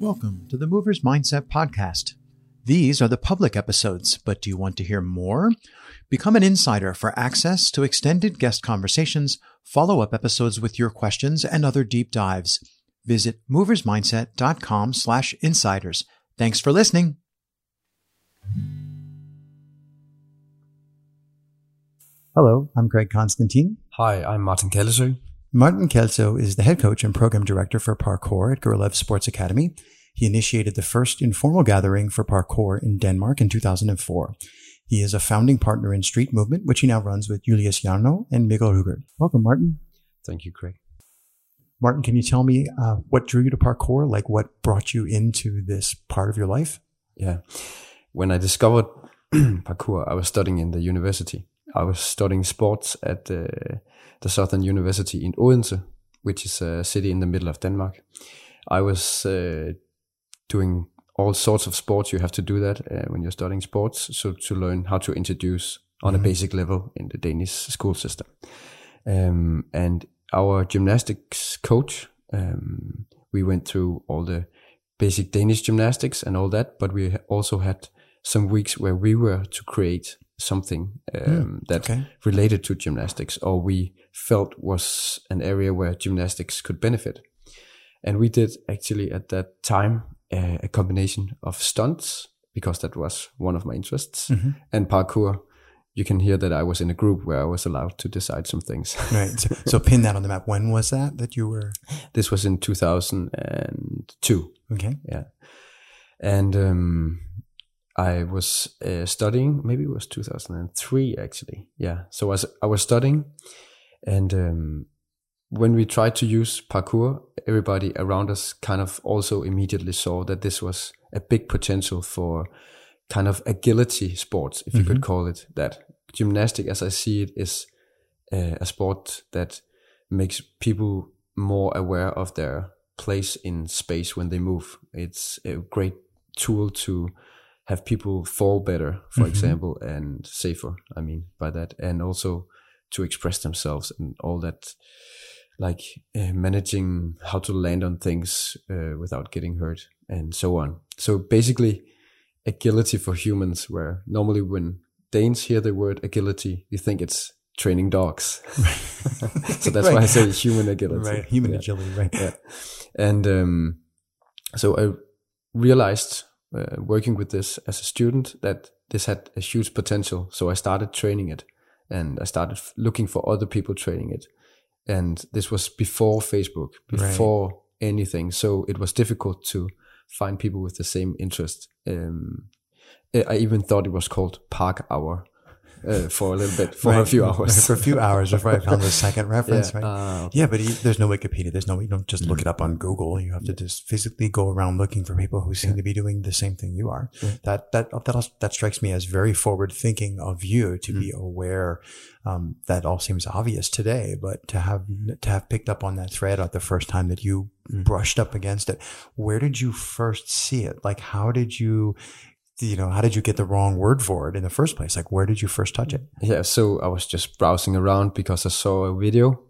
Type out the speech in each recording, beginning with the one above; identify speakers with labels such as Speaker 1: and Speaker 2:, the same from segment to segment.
Speaker 1: Welcome to the Movers Mindset Podcast. These are the public episodes, but do you want to hear more? Become an insider for access to extended guest conversations, follow up episodes with your questions, and other deep dives. Visit moversmindset.com slash insiders. Thanks for listening. Hello, I'm Greg Constantine.
Speaker 2: Hi, I'm Martin Kallesøe.
Speaker 1: Martin Kallesøe is the head coach and program director for parkour at Gerlev Sports Academy. He initiated the first informal gathering for parkour in Denmark in 2004. He is a founding partner in Street Movement, which he now runs with Julius Jarno and Mikkel Rugaard. Welcome, Martin.
Speaker 2: Thank you, Craig.
Speaker 1: Martin, can you tell me uh, what drew you to parkour? Like what brought you into this part of your life?
Speaker 2: Yeah. When I discovered parkour, I was studying in the university. I was studying sports at the the Southern University in Odense, which is a city in the middle of Denmark. I was uh, doing all sorts of sports. You have to do that uh, when you're studying sports. So to learn how to introduce on mm-hmm. a basic level in the Danish school system. Um, and our gymnastics coach, um, we went through all the basic Danish gymnastics and all that, but we also had some weeks where we were to create something um, mm, that okay. related to gymnastics or we felt was an area where gymnastics could benefit. And we did actually at that time uh, a combination of stunts because that was one of my interests mm-hmm. and parkour. You can hear that I was in a group where I was allowed to decide some things.
Speaker 1: right. So, so pin that on the map. When was that that you were?
Speaker 2: This was in 2002.
Speaker 1: Okay.
Speaker 2: Yeah. And um, I was uh, studying. Maybe it was 2003 actually. Yeah. So I was I was studying, and um, when we tried to use parkour, everybody around us kind of also immediately saw that this was a big potential for kind of agility sports, if you mm-hmm. could call it that. Gymnastic, as I see it, is uh, a sport that makes people more aware of their place in space when they move. It's a great tool to have people fall better, for mm-hmm. example, and safer. I mean, by that, and also to express themselves and all that, like uh, managing how to land on things uh, without getting hurt and so on. So basically, agility for humans, where normally when Danes hear the word agility, you think it's training dogs. so that's right. why I say human agility.
Speaker 1: Right, human yeah. agility, right.
Speaker 2: Yeah. And um, so I realized uh, working with this as a student that this had a huge potential. So I started training it and I started f- looking for other people training it. And this was before Facebook, before right. anything. So it was difficult to find people with the same interest. Um, I even thought it was called Park Hour uh, for a little bit, for right. a few hours.
Speaker 1: for a few hours before I found the second reference, yeah. right? Uh, yeah, but there's no Wikipedia. There's no, you don't just look it up on Google. You have to just physically go around looking for people who seem yeah. to be doing the same thing you are. Yeah. That, that, that, that strikes me as very forward thinking of you to mm. be aware. Um, that all seems obvious today, but to have, to have picked up on that thread at the first time that you mm. brushed up against it, where did you first see it? Like, how did you, you know, how did you get the wrong word for it in the first place? Like, where did you first touch it?
Speaker 2: Yeah, so I was just browsing around because I saw a video.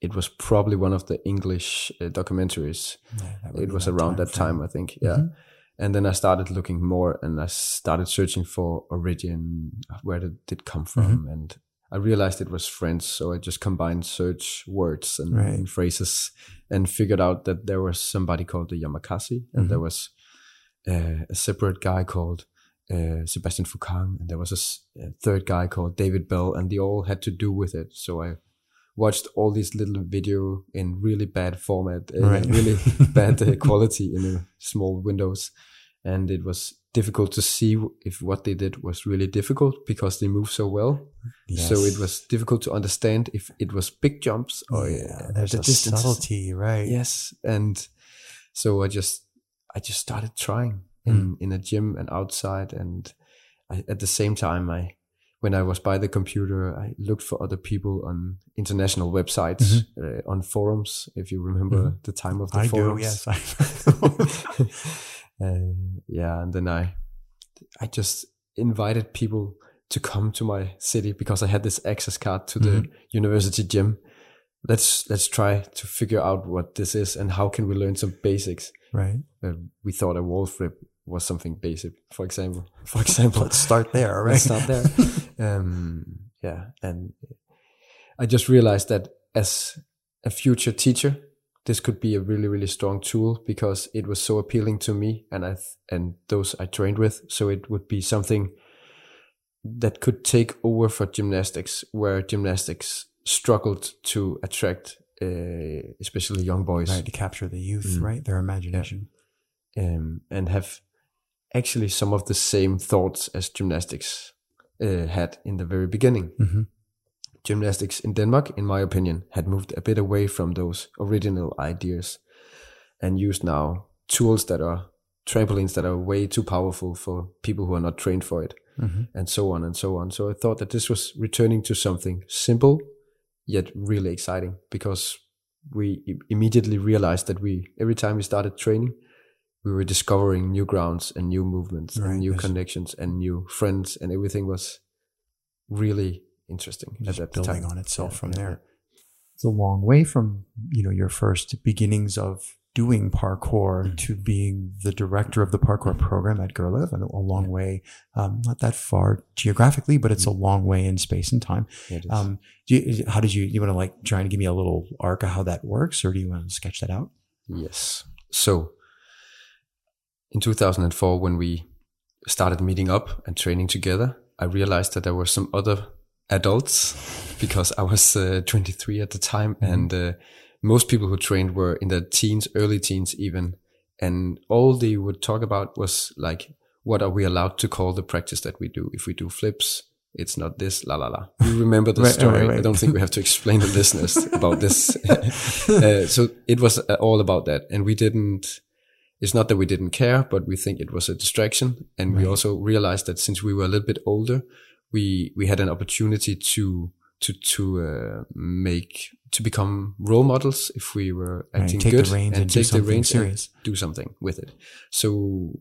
Speaker 2: It was probably one of the English uh, documentaries. Yeah, it was around that time, I think. Yeah. Mm-hmm. And then I started looking more and I started searching for origin, where did it come from? Mm-hmm. And I realized it was French. So I just combined search words and, right. and, phrases and figured out that there was somebody called the Yamakasi and mm-hmm. there was uh, a separate guy called uh, Sebastian Foucan, and there was a, a, third guy called David Belle, and they all had to do with it. So I watched all these little video in really bad format, uh, right. really bad uh, quality in a small windows, and it was difficult to see if what they did was really difficult because they move so well. Yes. So it was difficult to understand if it was big jumps or
Speaker 1: yeah, there's the a distances. subtlety, right?
Speaker 2: Yes, and so I just I just started trying in, mm. in a gym and outside. And I, at the same time, I, when I was by the computer, I looked for other people on international websites, mm-hmm. uh, on forums. If you remember mm-hmm. the time of the
Speaker 1: I
Speaker 2: forums,
Speaker 1: do,
Speaker 2: yes. uh, yeah, and then I, I just invited people to come to my city because I had this access card to mm-hmm. the university gym, let's let's try to figure out what this is and how can we learn some basics.
Speaker 1: Right.
Speaker 2: Uh, we thought a wall flip was something basic, for example. For example,
Speaker 1: let's start there. Right.
Speaker 2: Let's start there. um, yeah, and I just realized that as a future teacher, this could be a really really strong tool because it was so appealing to me and I and those I trained with. So it would be something that could take over for gymnastics, where gymnastics struggled to attract, uh, especially young boys,
Speaker 1: right, to capture the youth, mm. right, their imagination,
Speaker 2: yeah. um, and have actually some of the same thoughts as gymnastics uh, had in the very beginning. Mm-hmm gymnastics in Denmark, in my opinion, had moved a bit away from those original ideas and used now tools that are trampolines that are way too powerful for people who are not trained for it, mm-hmm. and so on and so on. So I thought that this was returning to something simple yet really exciting because we immediately realized that we every time we started training we were discovering new grounds and new movements right, and new yes. connections and new friends and everything was really interesting
Speaker 1: Just at that building time. on itself yeah, from yeah, there. It's a long way from you know your first beginnings of doing parkour mm-hmm. to being the director of the parkour program at Gerlev, and a long way, um, not that far geographically, but it's mm-hmm. a long way in space and time. Um, you, how did you, you want to like try and give me a little arc of how that works, or do you want to sketch that out?
Speaker 2: Yes. So in 2004, when we started meeting up and training together, I realized that there were some other adults because I was uh, 23 at the time, mm-hmm. and uh, most people who trained were in their teens, early teens even, and all they would talk about was like, what are we allowed to call the practice that we do? If we do flips, it's not this, la la la. You remember the right, story? Right, right. I don't think we have to explain the listeners about this. uh, so it was uh, all about that, and we didn't. It's not that we didn't care, but we think it was a distraction, and we also realized that since we were a little bit older, we we had an opportunity to to to uh, make to become role models if we were acting
Speaker 1: right, take
Speaker 2: good
Speaker 1: the reins and, and take the reins serious.
Speaker 2: do something with it. So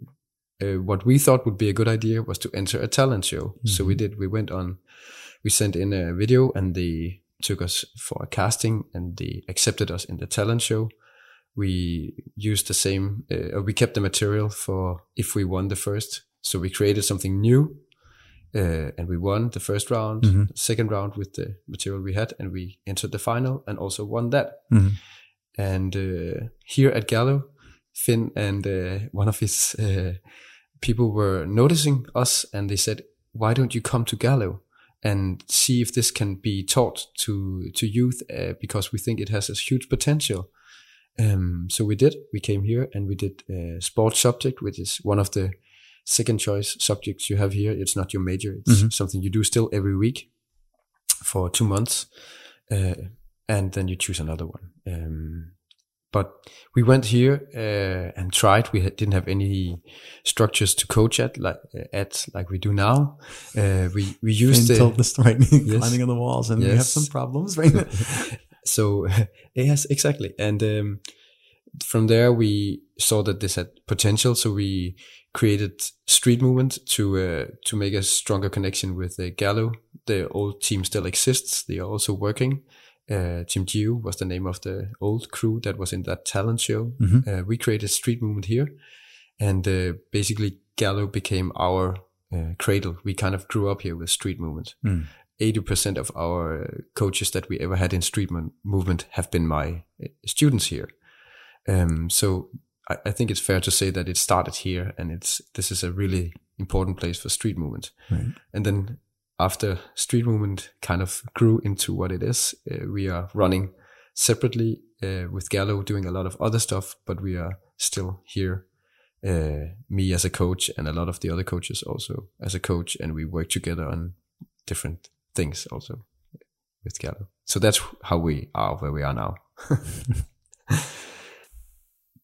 Speaker 2: uh, what we thought would be a good idea was to enter a talent show. Mm-hmm. So we mm-hmm. did. We went on. We sent in a video and they took us for a casting and they accepted us in the talent show. We used the same. Uh, we kept the material for if we won the first. So we created something new uh, and we won the first round, mm-hmm. second round with the material we had, and we entered the final and also won that. Mm-hmm. And uh, here at Gerlev, Finn and uh, one of his uh, people were noticing us, and they said, "Why don't you come to Gerlev and see if this can be taught to to youth? Uh, because we think it has a huge potential." Um, so we did. We came here and we did a sports subject, which is one of the second choice subjects you have here. It's not your major. It's mm-hmm. something you do still every week for two months, uh, and then you choose another one. Um, but we went here uh, and tried. We didn't have any structures to coach at like at like we do now. Uh, we we used
Speaker 1: the, told the story, yes. climbing on the walls, and yes. we have some problems right now.
Speaker 2: so yes, exactly. And um, from there, we saw that this had potential. So we created Street Movement to uh, to make a stronger connection with uh, Gerlev. The old team still exists. They are also working. Uh, Team Geo was the name of the old crew that was in that talent show. Mm-hmm. Uh, we created Street Movement here, and uh, basically Gerlev became our uh, cradle. We kind of grew up here with Street Movement. Mm. 80% of our coaches that we ever had in street movement have been my uh, students here. Um, so I, I, think it's fair to say that it started here, and it's this is a really important place for street movement. Right. And then after street movement kind of grew into what it is, uh, we are running separately uh, with Gerlev, doing a lot of other stuff, but we are still here. Uh, me as a coach and a lot of the other coaches also as a coach, and we work together on different things also with Gerlev. So that's how we are where we are now.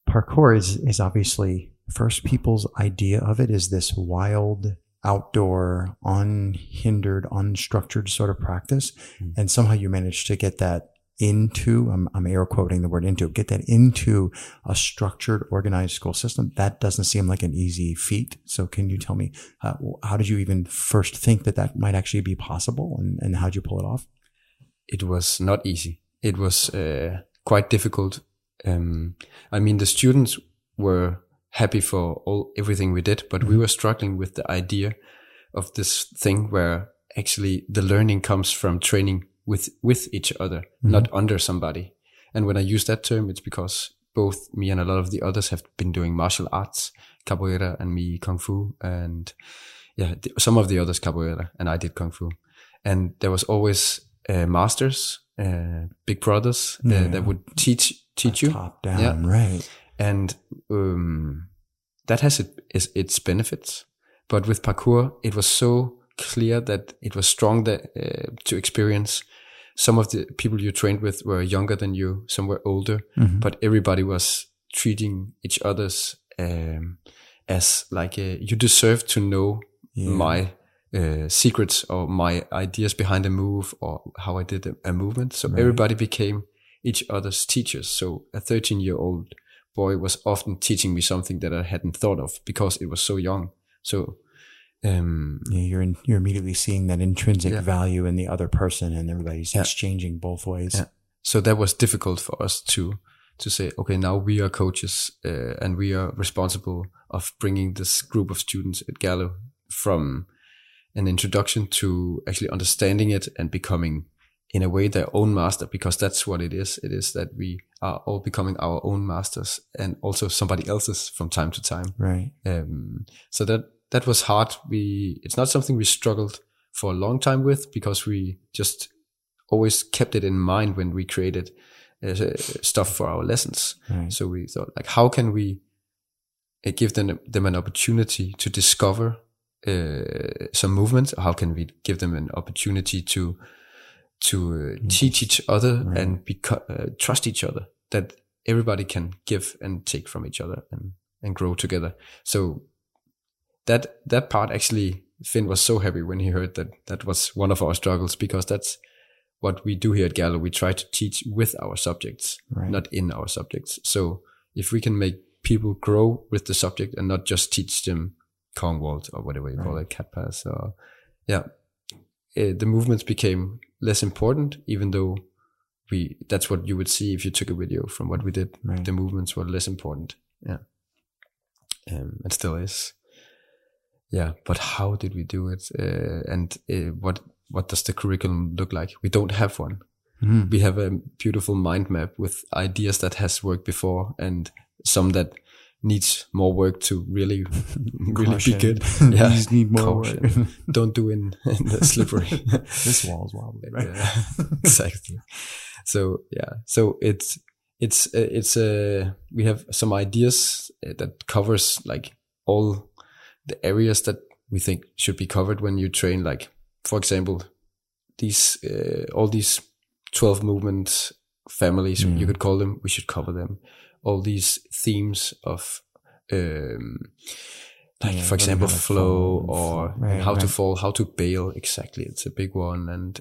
Speaker 1: parkour is, is obviously first people's idea of it is this wild outdoor unhindered unstructured sort of practice mm. and somehow you manage to get that into I'm, I'm air quoting the word into get that into a structured organized school system that doesn't seem like an easy feat so can you tell me uh, how did you even first think that that might actually be possible and, and how'd you pull it off
Speaker 2: it was not easy it was uh, quite difficult. Um, I mean, the students were happy for all everything we did, but mm-hmm. we were struggling with the idea of this thing where actually the learning comes from training with with each other, mm-hmm. not under somebody. And when I use that term, it's because both me and a lot of the others have been doing martial arts, capoeira, and me kung fu, and yeah, some of the others capoeira, and I did kung fu. And there was always uh, masters, uh, big brothers uh, yeah. that would teach teach you
Speaker 1: top down, yeah. right?
Speaker 2: And um, that has it, is its benefits. But with parkour, it was so clear that it was strong that, uh, to experience. Some of the people you trained with were younger than you, some were older, mm-hmm. but everybody was treating each other's um, as like a, you deserve to know yeah. my uh, secrets or my ideas behind a move or how I did a, a movement. So right. everybody became each other's teachers. So a 13 year old boy was often teaching me something that I hadn't thought of because it was so young. So um,
Speaker 1: yeah, you're in, you're immediately seeing that intrinsic yeah. value in the other person, and everybody's yeah. exchanging both ways. Yeah.
Speaker 2: So that was difficult for us to to say, okay, now we are coaches uh, and we are responsible of bringing this group of students at Gerlev from an introduction to actually understanding it and becoming in a way their own master because that's what it is it is that we are all becoming our own masters and also somebody else's from time to time
Speaker 1: right
Speaker 2: um, so that that was hard we it's not something we struggled for a long time with because we just always kept it in mind when we created uh, stuff for our lessons right. so we thought like how can we uh, give them them an opportunity to discover uh, some movement? how can we give them an opportunity to to uh, mm. teach each other right. and beco- uh, trust each other that everybody can give and take from each other and, and grow together. So that, that part actually, Finn was so happy when he heard that that was one of our struggles because that's what we do here at Gerlev. We try to teach with our subjects, right. not in our subjects. So if we can make people grow with the subject and not just teach them Kong Vault or whatever you right. call it, cat pass or yeah, it, uh, the movements became less important, even though we that's what you would see if you took a video from what we did. Right. The movements were less important. Yeah. Um, and still is. Yeah, but how did we do it? Uh, and uh, what what does the curriculum look like? We don't have one. Mm. We have a beautiful mind map with ideas that has worked before and some that needs more work to really, really be good.
Speaker 1: Yeah, These need more Caution. work.
Speaker 2: Don't do in, in the slippery.
Speaker 1: this wall's wobbly, right?
Speaker 2: Yeah, exactly. So yeah, so it's it's uh, it's uh, we have some ideas uh, that covers like all the areas that we think should be covered when you train. Like for example, these uh, all these twelve movement families mm. you could call them. We should cover them all these themes of um, like yeah, for example flow or right, how right. to fall how to bail exactly it's a big one and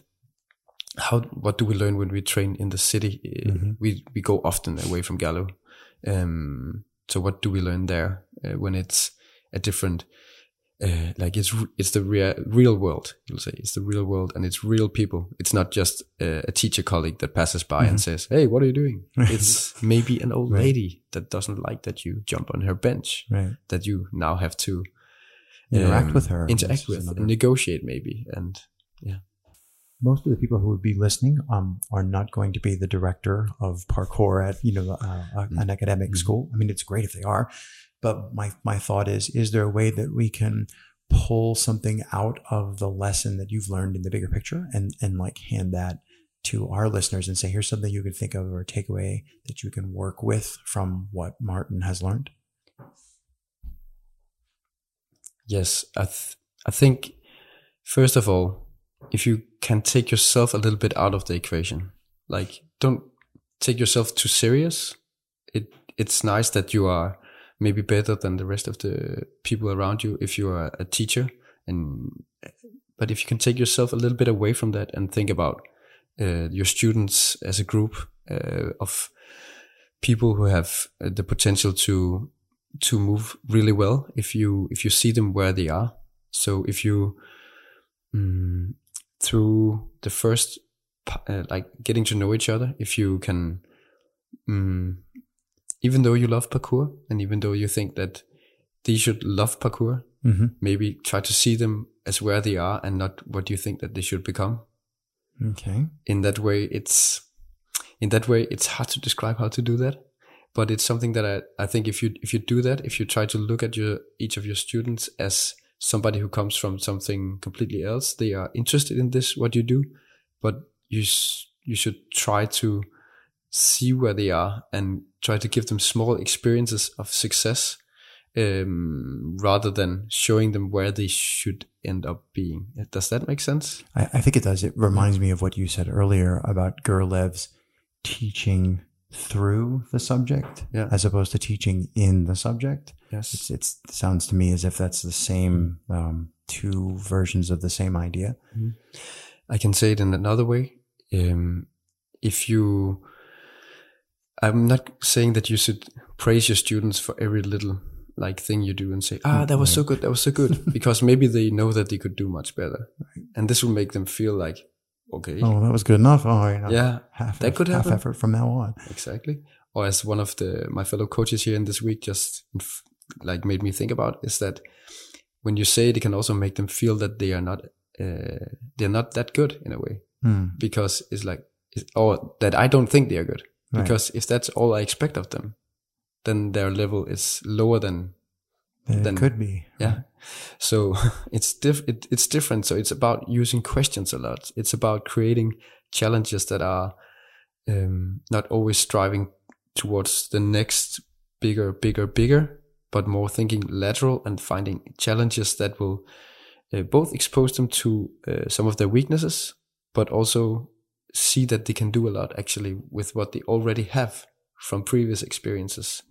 Speaker 2: how what do we learn when we train in the city mm-hmm. we we go often away from gallo um, so what do we learn there uh, when it's a different uh, like it's it's the real real world you'll say it's the real world and it's real people it's not just uh, a teacher colleague that passes by mm-hmm. and says hey what are you doing it's maybe an old right. lady that doesn't like that you jump on her bench
Speaker 1: right.
Speaker 2: that you now have to
Speaker 1: interact um, with her
Speaker 2: interact with another... and negotiate maybe and yeah
Speaker 1: most of the people who would be listening um, are not going to be the director of parkour at you know uh, mm-hmm. an academic mm-hmm. school. I mean, it's great if they are, but my, my thought is, is there a way that we can pull something out of the lesson that you've learned in the bigger picture and, and like hand that to our listeners and say, here's something you can think of or take away that you can work with from what Martin has learned?
Speaker 2: Yes, I, th- I think, first of all, if you can take yourself a little bit out of the equation, like don't take yourself too serious. It, it's nice that you are maybe better than the rest of the people around you if you are a teacher and but if you can take yourself a little bit away from that and think about uh, your students as a group uh, of people who have uh, the potential to to move really well if you if you see them where they are so if you um, through the first uh, like getting to know each other. If you can, um, even though you love parkour and even though you think that they should love parkour,
Speaker 1: Mm-hmm.
Speaker 2: maybe try to see them as where they are and not what you think that they should become.
Speaker 1: Okay.
Speaker 2: In that way, it's in that way it's hard to describe how to do that, but it's something that I, I think if you if you do that, if you try to look at your each of your students as somebody who comes from something completely else, they are interested in this what you do, but you s- you should try to see where they are and try to give them small experiences of success um, rather than showing them where they should end up being. Does that make sense?
Speaker 1: I, I think it does. It reminds me of what you said earlier about Gerlev's teaching through the subject
Speaker 2: Yeah.
Speaker 1: as opposed to teaching in the subject.
Speaker 2: Yes.
Speaker 1: It's, it's it sounds to me as if that's the same um, two versions of the same idea.
Speaker 2: I can say it in another way. Um, if you, I'm not saying that you should praise your students for every little like thing you do and say, ah, that was so good, that was so good, because maybe they know that they could do much better, and this will make them feel like, okay,
Speaker 1: Oh, that was good enough. All right.
Speaker 2: yeah,
Speaker 1: half
Speaker 2: that could
Speaker 1: half effort from now on.
Speaker 2: exactly. Or as one of the my fellow coaches here in this week just like made me think about is that when you say it, it can also make them feel that they are not uh, they're not that good in a way
Speaker 1: Hmm.
Speaker 2: because it's like it's- or that I don't think they are good
Speaker 1: Right.
Speaker 2: because if that's all I expect of them, then their level is lower than
Speaker 1: It
Speaker 2: then-
Speaker 1: could be.
Speaker 2: yeah. So it's diff- it, it's different. So it's about using questions a lot. It's about creating challenges that are um, not always striving towards the next bigger, bigger, bigger, but more thinking lateral and finding challenges that will uh, both expose them to uh, some of their weaknesses, but also see that they can do a lot actually with what they already have from previous experiences.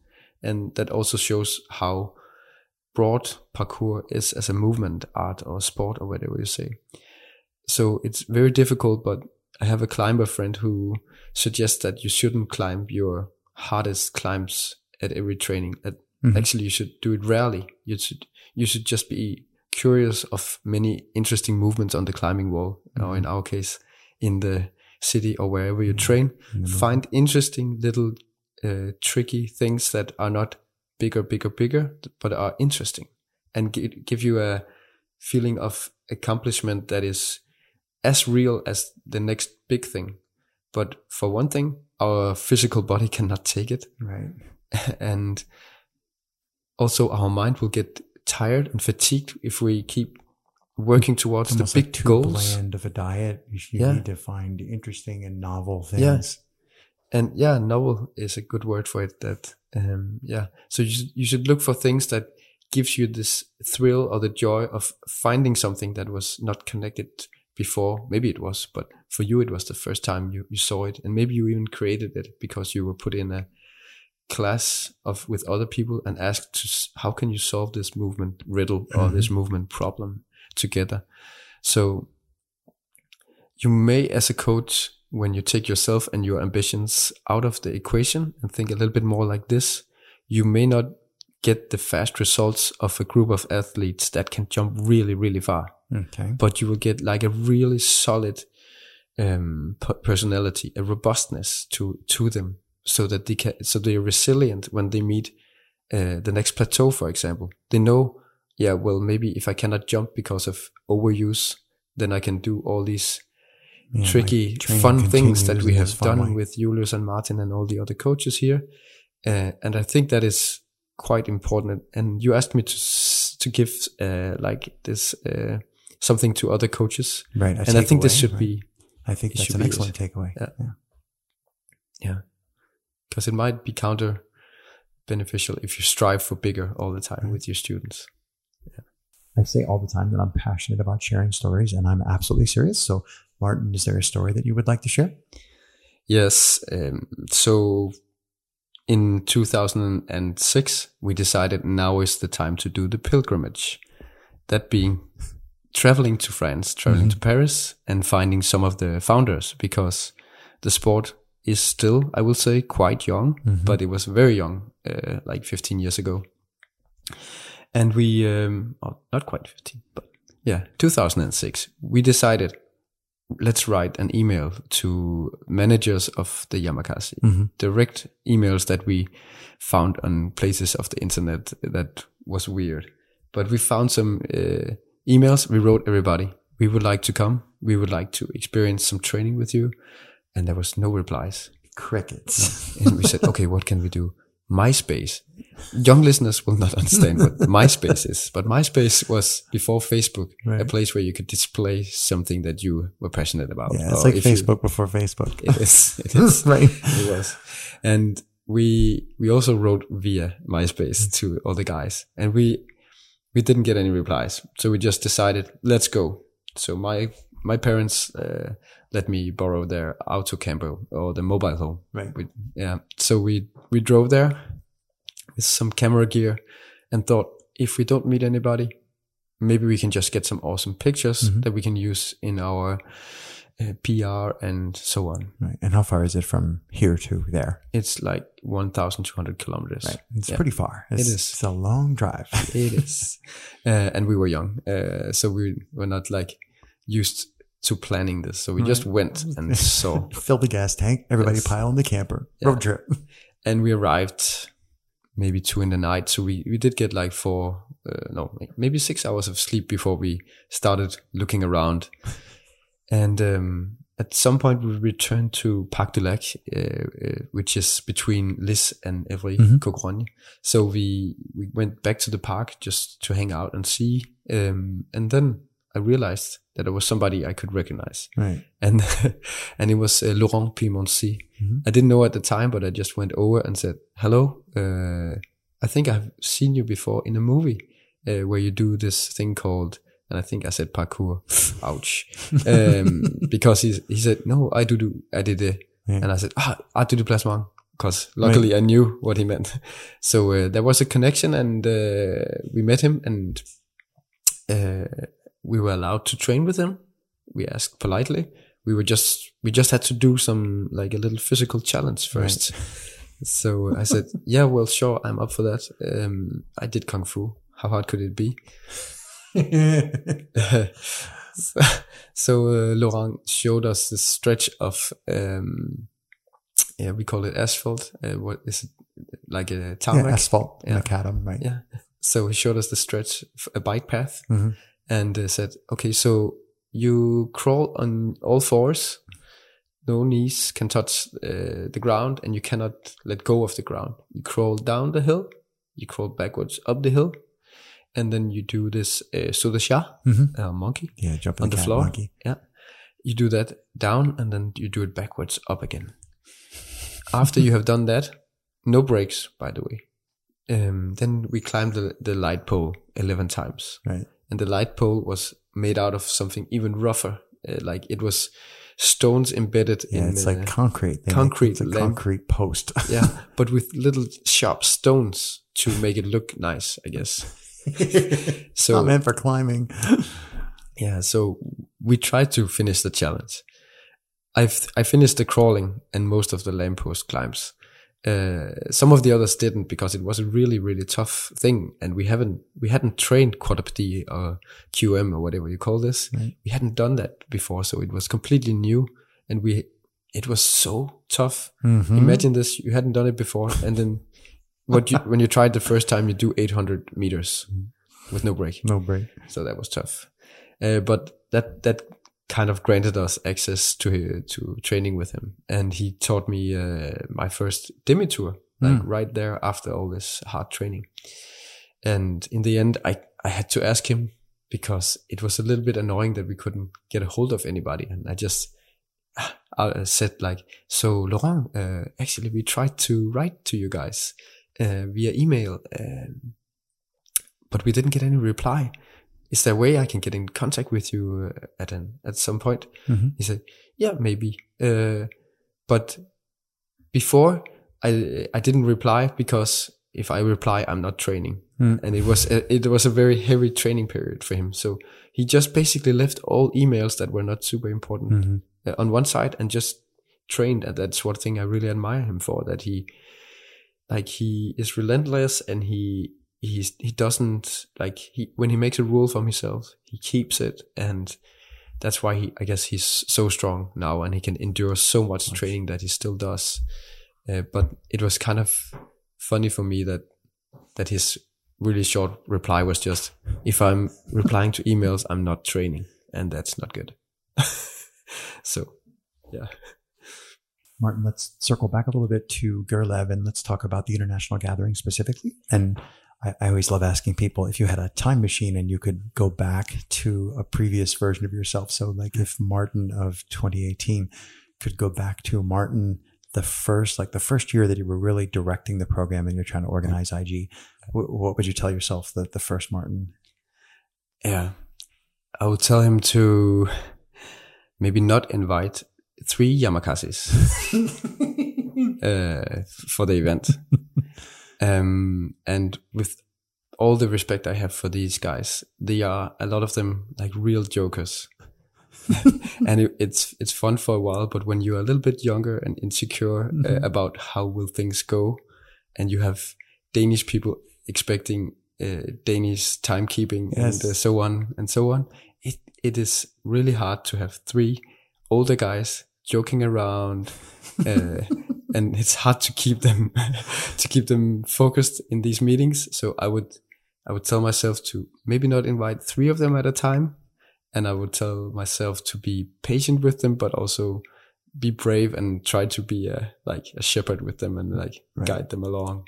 Speaker 2: And that also shows how broad parkour is as a movement art or sport or whatever you say. So it's very difficult, but I have a climber friend who suggests that you shouldn't climb your hardest climbs at every training. That
Speaker 1: Mhm.
Speaker 2: actually you should do it rarely. You should you should just be curious of many interesting movements on the climbing wall, or in our case, in the city or wherever you train. Find interesting little uh, tricky things that are not bigger, bigger, bigger, but are interesting and gi- give you a feeling of accomplishment that is as real as the next big thing. But for one thing, our physical body cannot take it.
Speaker 1: Right.
Speaker 2: and also our mind will get tired and fatigued if we keep working towards the big
Speaker 1: like too
Speaker 2: goals.
Speaker 1: bland of a diet. You, you
Speaker 2: Yeah.
Speaker 1: need to find interesting and novel things.
Speaker 2: Yeah. and yeah novel is a good word for it that um yeah so you should, you should look for things that gives you this thrill or the joy of finding something that was not connected before maybe it was but for you it was the first time you, you saw it and maybe you even created it because you were put in a class of with other people and asked to how can you solve this movement riddle or this movement problem together so you may as a coach when you take yourself and your ambitions out of the equation and think a little bit more like this you may not get the fast results of a group of athletes that can jump really really far
Speaker 1: Okay.
Speaker 2: but you will get like a really solid um, personality, a robustness to to them, so that they can, so they are resilient when they meet uh, the next plateau. For example, they know, yeah, well, maybe if I cannot jump because of overuse, then I can do all these
Speaker 1: Yeah, like
Speaker 2: tricky,
Speaker 1: training
Speaker 2: fun things that we have done
Speaker 1: way.
Speaker 2: with Julius and Martin and all the other coaches here. Uh, and I think that is quite important. And you asked me to to give uh, like this uh, something to other coaches,
Speaker 1: Right.
Speaker 2: and I think this should
Speaker 1: right.
Speaker 2: be
Speaker 1: I think that's an excellent
Speaker 2: it.
Speaker 1: takeaway.
Speaker 2: Yeah.
Speaker 1: yeah.
Speaker 2: yeah, because it might be counter beneficial if you strive for bigger all the time with your students.
Speaker 1: I say all the time that I'm passionate about sharing stories, and I'm absolutely serious. So, Martin, is there a story that you would like to share?
Speaker 2: Yes. Um, so in 2006, we decided now is the time to do the pilgrimage. That being traveling to France, traveling to Paris, and finding some of the founders because the sport is still, I will say, quite young, but it was very young, uh, like 15 years ago. And we, um, oh, not quite 15, but yeah, 2006, we decided let's write an email to managers of the Yamakasi, mm-hmm. direct emails that we found on places of the internet that was weird. But we found some uh, emails. We wrote everybody. We would like to come. We would like to experience some training with you. And there was no replies.
Speaker 1: Crickets.
Speaker 2: and we said, okay, what can we do? MySpace. Young listeners will not understand what MySpace is, but MySpace was before Facebook, right. a place where you could display something that you were passionate about.
Speaker 1: Yeah, it's like Facebook you, before Facebook.
Speaker 2: It is. It is. right. It was. And we, we also wrote via MySpace mm. to all the guys and we, we didn't get any replies. So we just decided, let's go. So my, my parents, uh, let me borrow their auto camper or the mobile home.
Speaker 1: Right.
Speaker 2: We, yeah. So we we drove there with some camera gear and thought if we don't meet anybody, maybe we can just get some awesome pictures mm-hmm. that we can use in our uh, PR and so on.
Speaker 1: Right. And how far is it from here to there?
Speaker 2: It's like 1,200 kilometers.
Speaker 1: Right. It's yeah. pretty far. It's, it is. It's a long drive.
Speaker 2: it is. Uh, and we were young. Uh, so we were not like used to planning this. So we right. just went and saw.
Speaker 1: Fill the gas tank. Everybody yes. pile in the camper. Yeah. Road trip.
Speaker 2: And we arrived maybe two in the night. So we, we did get like four, uh, no, maybe six hours of sleep before we started looking around. And um, at some point we returned to Parc du Lac, uh, uh, which is between Lisses and Évry, mm-hmm. So we, we went back to the park just to hang out and see. Um, and then I realized that it was somebody I could recognize.
Speaker 1: Right.
Speaker 2: And, and it was uh, Laurent Piemontesi. Mm-hmm. I didn't know at the time, but I just went over and said, hello. Uh, I think I've seen you before in a movie uh, where you do this thing called, and I think I said parkour. Ouch. Um, because he, he said, no, I do, do I did it. Yeah. And I said, ah, I do the plasma because luckily right. I knew what he meant. So uh, there was a connection and uh, we met him and uh, we were allowed to train with him. We asked politely. We were just we just had to do some like a little physical challenge first. Right. So I said, "Yeah, well, sure, I'm up for that." Um, I did kung fu. How hard could it be? so, so uh, Laurent showed us the stretch of um, yeah, we call it asphalt. Uh, what is it like a tarmac?
Speaker 1: Yeah, asphalt, yeah. macadam, right?
Speaker 2: Yeah. So he showed us the stretch, a bike path, mm-hmm and uh, said, okay, so you crawl on all fours, no knees can touch uh, the ground, and you cannot let go of the ground. You crawl down the hill, you crawl backwards up the hill, and then you do this uh, sudasha, mm-hmm. uh, monkey,
Speaker 1: yeah, jump on the, the floor. Monkey.
Speaker 2: Yeah, you do that down, and then you do it backwards up again. After you have done that, no breaks, by the way. Um, then we climb the, the light pole 11 times.
Speaker 1: Right
Speaker 2: and the light pole was made out of something even rougher. Uh, like it was stones embedded
Speaker 1: yeah,
Speaker 2: in
Speaker 1: it's uh, like concrete.
Speaker 2: They concrete, it's
Speaker 1: a concrete post.
Speaker 2: yeah, but with little sharp stones to make it look nice, I guess.
Speaker 1: so not meant for climbing.
Speaker 2: yeah, so we tried to finish the challenge. I've I finished the crawling and most of the lamppost climbs. Uh, some of the others didn't because it was a really really tough thing. And we haven't we hadn't trained quadruped or qm or whatever you call this. Right. we hadn't done that before so it was completely new. And we it was so tough. Mm-hmm. imagine this you hadn't done it before. And then what you when you tried the first time you do 800 meters with no break.
Speaker 1: No break.
Speaker 2: So that was tough. Uh, but that that kind of granted us access to to training with him, and he taught me uh, my first demi tour, like mm. right there after all this hard training. And in the end, I I had to ask him because it was a little bit annoying that we couldn't get a hold of anybody, and I just I said like, so Laurent, uh, actually we tried to write to you guys uh, via email, um, but we didn't get any reply is there a way I can get in contact with you uh, at an at some point? Mm-hmm. He said, yeah, maybe. Uh, but before I I didn't reply because if I reply, I'm not training, mm. and it was a, it was a very heavy training period for him. So he just basically left all emails that were not super important mm-hmm. uh, on one side and just trained. And that's one thing I really admire him for. That he like he is relentless and he he's he doesn't like he when he makes a rule for himself he keeps it and that's why he, I guess he's so strong now and he can endure so much training that he still does. Uh, but it was kind of funny for me that that his really short reply was just, "If I'm replying to emails, I'm not training, and that's not good." so, yeah.
Speaker 1: Martin, let's circle back a little bit to Gerlev and let's talk about the international gathering specifically. And I, I, always love asking people if you had a time machine and you could go back to a previous version of yourself. So, like if Martin of 2018 could go back to Martin, the first, like the first year that you were really directing the program and you're trying to organize IG, what, what would you tell yourself that the first Martin?
Speaker 2: Yeah, I would tell him to maybe not invite three Yamakases uh, for the event. Um, and with all the respect I have for these guys, they are a lot of them like real jokers. and it, it's it's fun for a while, but when you're a little bit younger and insecure uh, mm-hmm. uh, about how will things go, and you have Danish people expecting uh, Danish timekeeping yes. and uh, so on and so on, it it is really hard to have three older guys joking around uh, and it's hard to keep them to keep them focused in these meetings. So I would I would tell myself to maybe not invite three of them at a time, and I would tell myself to be patient with them, but also be brave and try to be a like a shepherd with them and like right. guide them along.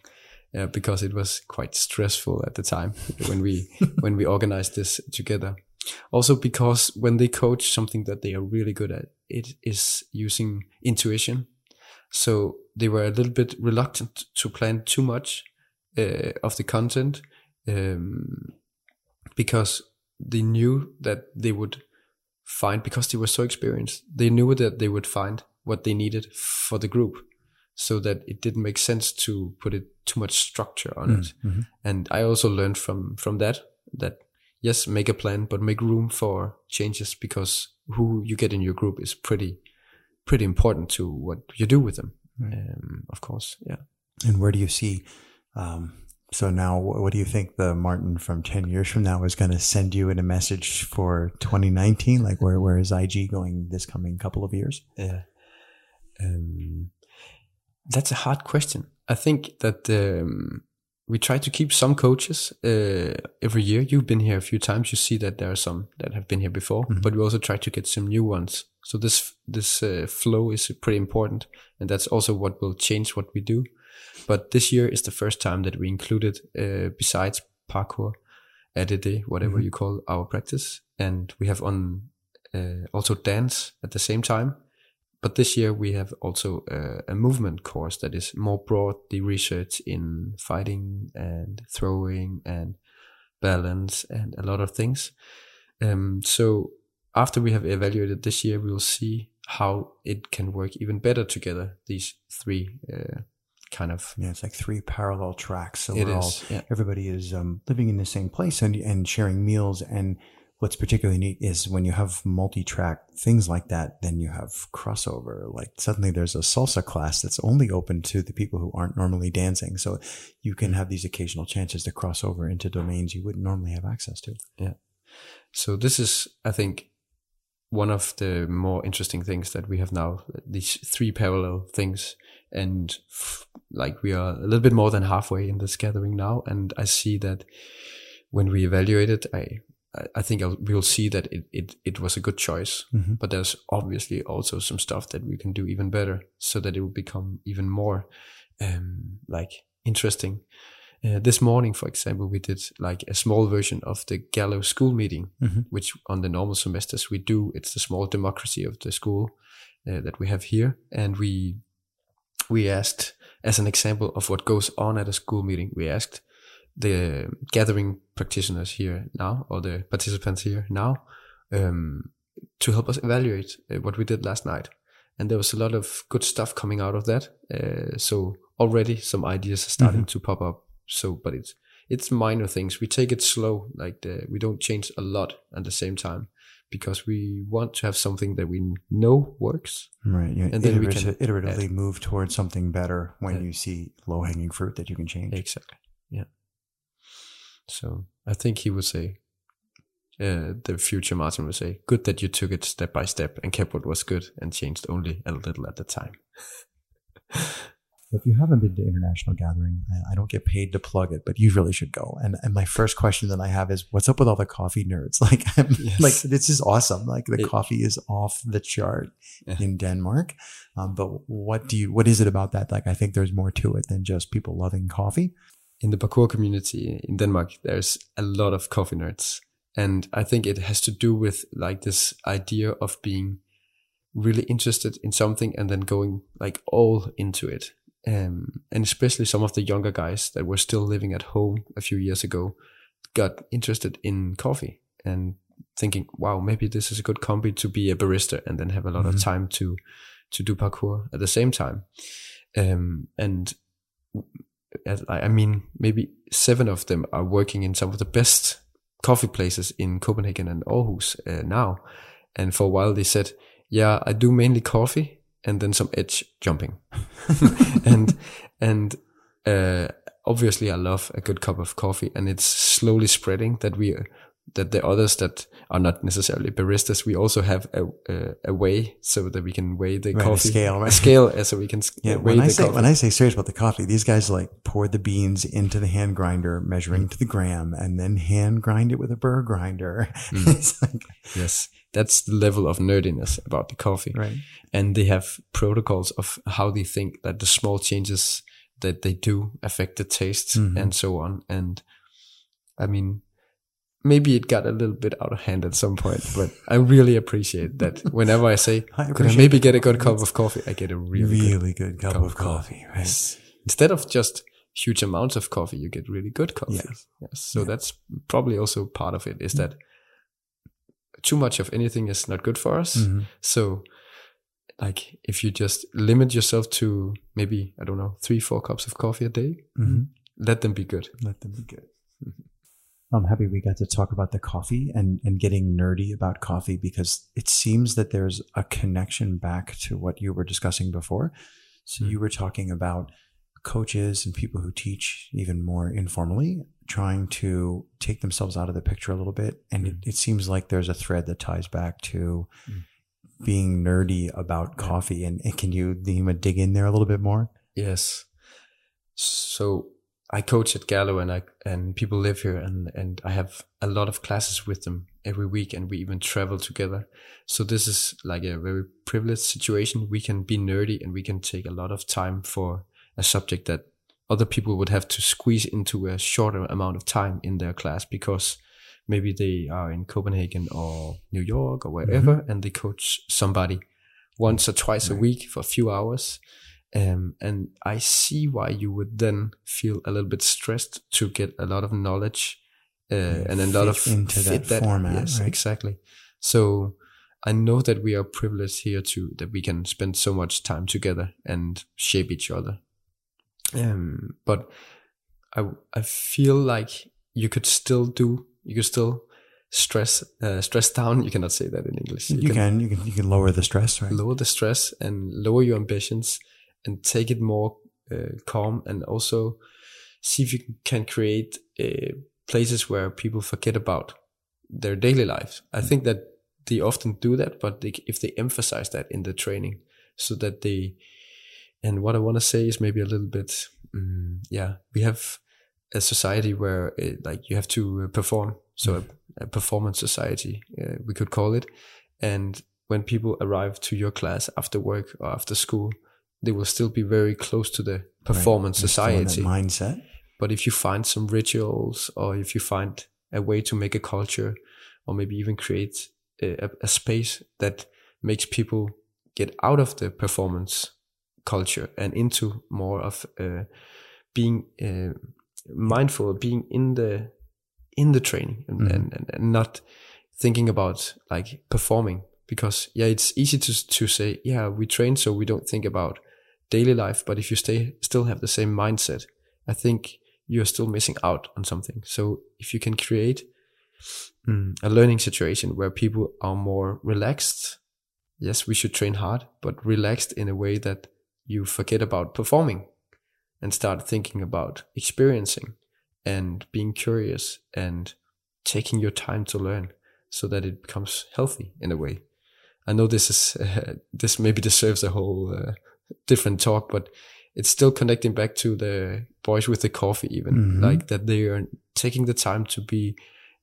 Speaker 2: Yeah, because it was quite stressful at the time when we when we organized this together. Also because when they coach something that they are really good at, it is using intuition so they were a little bit reluctant to plan too much uh, of the content um, because they knew that they would find, because they were so experienced, they knew that they would find what they needed for the group so that it didn't make sense to put it too much structure on mm, it. Mm-hmm. And I also learned from, from that, that yes, make a plan, but make room for changes because who you get in your group is pretty pretty important to what you do with them. Right. Um, of course, yeah.
Speaker 1: And where do you see? Um, so now, what do you think the Martin from ten years from now is going to send you in a message for 2019? Like, where where is IG going this coming couple of years?
Speaker 2: Yeah, um, that's a hard question. I think that um, we try to keep some coaches uh, every year. You've been here a few times. You see that there are some that have been here before, mm-hmm. but we also try to get some new ones. So this this uh, flow is pretty important, and that's also what will change what we do. But this year is the first time that we included, uh, besides parkour, ADD, whatever mm-hmm. you call our practice, and we have on uh, also dance at the same time but this year we have also a, a, movement course that is more broadly researched in fighting and throwing and balance and a lot of things. Um, so after we have evaluated this year, we will see how it can work even better together. These three uh, kind of
Speaker 1: yeah, it's like three parallel tracks. So we're is, all yeah. everybody is um, living in the same place and and sharing meals and what's particularly neat is when you have multi-track things like that, then you have crossover. Like suddenly there's a salsa class that's only open to the people who aren't normally dancing. So you can have these occasional chances to cross over into domains you wouldn't normally have access to.
Speaker 2: Yeah. So this is, I think, one of the more interesting things that we have now, these three parallel things. And f- like we are a little bit more than halfway in this gathering now. And I see that when we evaluate it, I I think I'll, we'll see that it, it, it was a good choice, mm-hmm. but there's obviously also some stuff that we can do even better so that it will become even more, um, like interesting. Uh, this morning, for example, we did like a small version of the Gerlev school meeting, mm-hmm. which on the normal semesters we do. It's the small democracy of the school uh, that we have here. And we, we asked as an example of what goes on at a school meeting, we asked, the gathering practitioners here now or the participants here now um, to help us evaluate uh, what we did last night. And there was a lot of good stuff coming out of that. Uh, so already some ideas are starting mm-hmm. to pop up. So, but it's it's minor things. We take it slow. Like the, we don't change a lot at the same time because we want to have something that we know works.
Speaker 1: Right. Yeah. And then we can iteratively add. move towards something better when you see low hanging fruit that you can change.
Speaker 2: Exactly. Yeah. So I think he would say, uh, the future Martin would say, good that you took it step by step and kept what was good and changed only a little at the time.
Speaker 1: if you haven't been to international gathering, I, I, don't get paid to plug it, but you really should go. And and my first question that I have is, what's up with all the coffee nerds? Like, yes. like this is awesome. Like the it, coffee is off the chart yeah. in Denmark. Um, but what do you? What is it about that? Like, I think there's more to it than just people loving coffee.
Speaker 2: In the parkour community in Denmark, there's a lot of coffee nerds, and I think it has to do with like this idea of being really interested in something and then going like all into it um, and especially some of the younger guys that were still living at home a few years ago got interested in coffee and thinking, wow, maybe this is a good combi to be a barista and then have a lot mm-hmm. of time to to do parkour at the same time. Um, and I mean, maybe seven of them are working in some of the best coffee places in Copenhagen and Aarhus uh, now. And for a while they said, yeah, I do mainly coffee and then some edge jumping. and and uh, obviously, I love a good cup of coffee, and it's slowly spreading that we that the others that are not necessarily baristas, we also have a, a, a way so that we can weigh the
Speaker 1: right,
Speaker 2: coffee
Speaker 1: a scale, right?
Speaker 2: A scale, uh, so we can yeah, weigh
Speaker 1: when I
Speaker 2: the
Speaker 1: say,
Speaker 2: coffee.
Speaker 1: When I say serious about the coffee, these guys like pour the beans into the hand grinder, measuring mm. to the gram, and then hand grind it with a burr grinder.
Speaker 2: Mm. like, yes, that's the level of nerdiness about the coffee.
Speaker 1: Right.
Speaker 2: And they have protocols of how they think that the small changes that they do affect the taste mm-hmm. and so on. And I mean, maybe it got a little bit out of hand at some point, but I really appreciate that. Whenever I say, I could I maybe get a good cup of coffee, I get a really,
Speaker 1: really good, good cup, cup, of coffee. coffee right?
Speaker 2: Instead of just huge amounts of coffee, you get really good coffee. Yes. yes. So yeah. that's probably also part of it is mm-hmm. that too much of anything is not good for us. Mm-hmm. So like if you just limit yourself to maybe I don't know three four cups of coffee a day, mm-hmm. let them be good.
Speaker 1: Let them be good. Mm-hmm. I'm happy we got to talk about the coffee and and getting nerdy about coffee because it seems that there's a connection back to what you were discussing before. So mm-hmm. you were talking about coaches and people who teach even more informally trying to take themselves out of the picture a little bit. And mm. it, it, seems like there's a thread that ties back to mm. being nerdy about coffee. And, and, can you, Dima, dig in there a little bit more?
Speaker 2: Yes. So I coach at Gerlev and I, and people live here and, and I have a lot of classes with them every week and we even travel together. So this is like a very privileged situation. We can be nerdy and we can take a lot of time for a subject that other people would have to squeeze into a shorter amount of time in their class because maybe they are in Copenhagen or New York or wherever mm-hmm. and they coach somebody once or twice right. a week for a few hours. Um, and I see why you would then feel a little bit stressed to get a lot of knowledge uh, and a lot of
Speaker 1: into that, that, format. Yes, right?
Speaker 2: exactly. So I know that we are privileged here too, that we can spend so much time together and shape each other. Um, but I I feel like you could still do you could still stress uh, stress down. You cannot say that in English.
Speaker 1: You, you can, can, you can you can lower the stress, right?
Speaker 2: Lower the stress and lower your ambitions and take it more uh, calm and also see if you can create uh, places where people forget about their daily lives. I think that they often do that, but they, if they emphasize that in the training, so that they and what I want to say is maybe a little bit, um, yeah, we have a society where it, like you have to uh, perform. So mm. a, a, performance society, uh, we could call it. And when people arrive to your class after work or after school, they will still be very close to the performance right. society
Speaker 1: mindset.
Speaker 2: But if you find some rituals or if you find a way to make a culture or maybe even create a, a space that makes people get out of the performance culture and into more of uh, being uh, mindful, being in the in the training and, mm. and, and, not thinking about like performing because yeah it's easy to to say yeah we train so we don't think about daily life but if you stay still have the same mindset i think you're still missing out on something so if you can create mm, a learning situation where people are more relaxed yes we should train hard but relaxed in a way that you forget about performing and start thinking about experiencing and being curious and taking your time to learn. so that it becomes healthy in a way. I know this is uh, this maybe deserves a whole uh, different talk, but it's still connecting back to the boys with the coffee, even mm-hmm. like that they are taking the time to be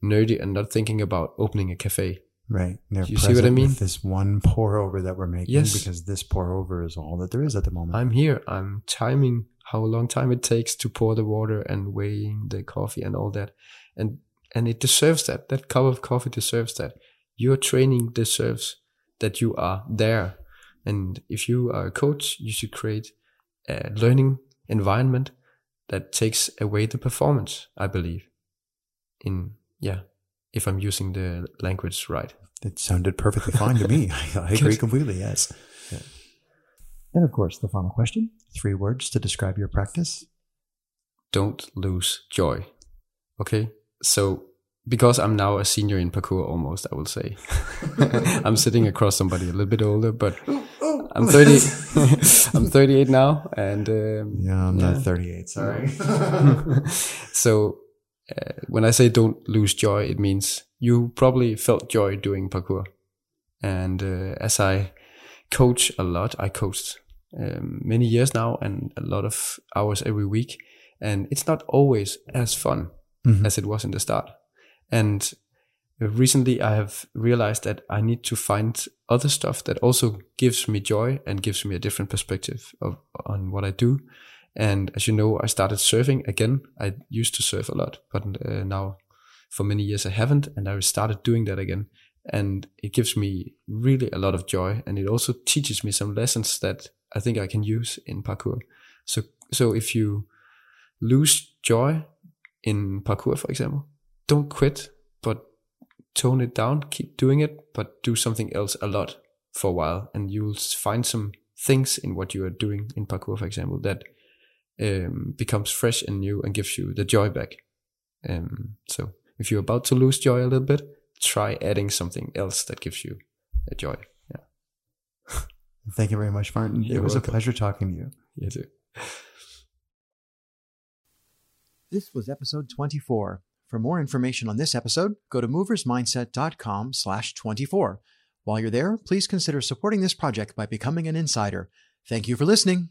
Speaker 2: nerdy and not thinking about opening a cafe.
Speaker 1: Right. They're you see what I mean? this one pour over that we're making yes. because this pour over is all that there is at the moment.
Speaker 2: I'm here. I'm timing how long time it takes to pour the water and weighing the coffee and all that. And and it deserves that. That cup of coffee deserves that. Your training deserves that you are there. And if you are a coach, you should create a learning environment that takes away the performance, I believe. In, yeah, if I'm using the language right.
Speaker 1: It sounded perfectly fine to me. I, agree completely, yes. Yeah. And of course, the final question three words to describe your practice.
Speaker 2: Don't lose joy. Okay. So because I'm now a senior in parkour almost, I will say. I'm sitting across somebody a little bit older, but I'm 30. I'm 38 now, and um,
Speaker 1: yeah, I'm yeah. not 38. Sorry.
Speaker 2: so uh, when I say don't lose joy, it means you probably felt joy doing parkour, and uh, as I coach a lot, I coached um, many years now and a lot of hours every week, and it's not always as fun mm-hmm. as it was in the start and recently I have realized that I need to find other stuff that also gives me joy and gives me a different perspective of on what I do. And as you know, I started surfing again. I used to surf a lot, but uh, now for many years I haven't, and I started doing that again. And it gives me really a lot of joy, and it also teaches me some lessons that I think I can use in parkour. So, so if you lose joy in parkour, for example, don't quit, but tone it down, keep doing it, but do something else a lot for a while. And you'll find some things in what you are doing in parkour, for example, that um, becomes fresh and new and gives you the joy back. Um, so if you're about to lose joy a little bit, try adding something else that gives you a joy. Yeah.
Speaker 1: Thank you very much, Martin. You're it was welcome. a pleasure talking to you.
Speaker 2: You too.
Speaker 1: This was episode 24. For more information on this episode, go to moversmindset.com slash 24. While you're there, please consider supporting this project by becoming an insider. Thank you for listening.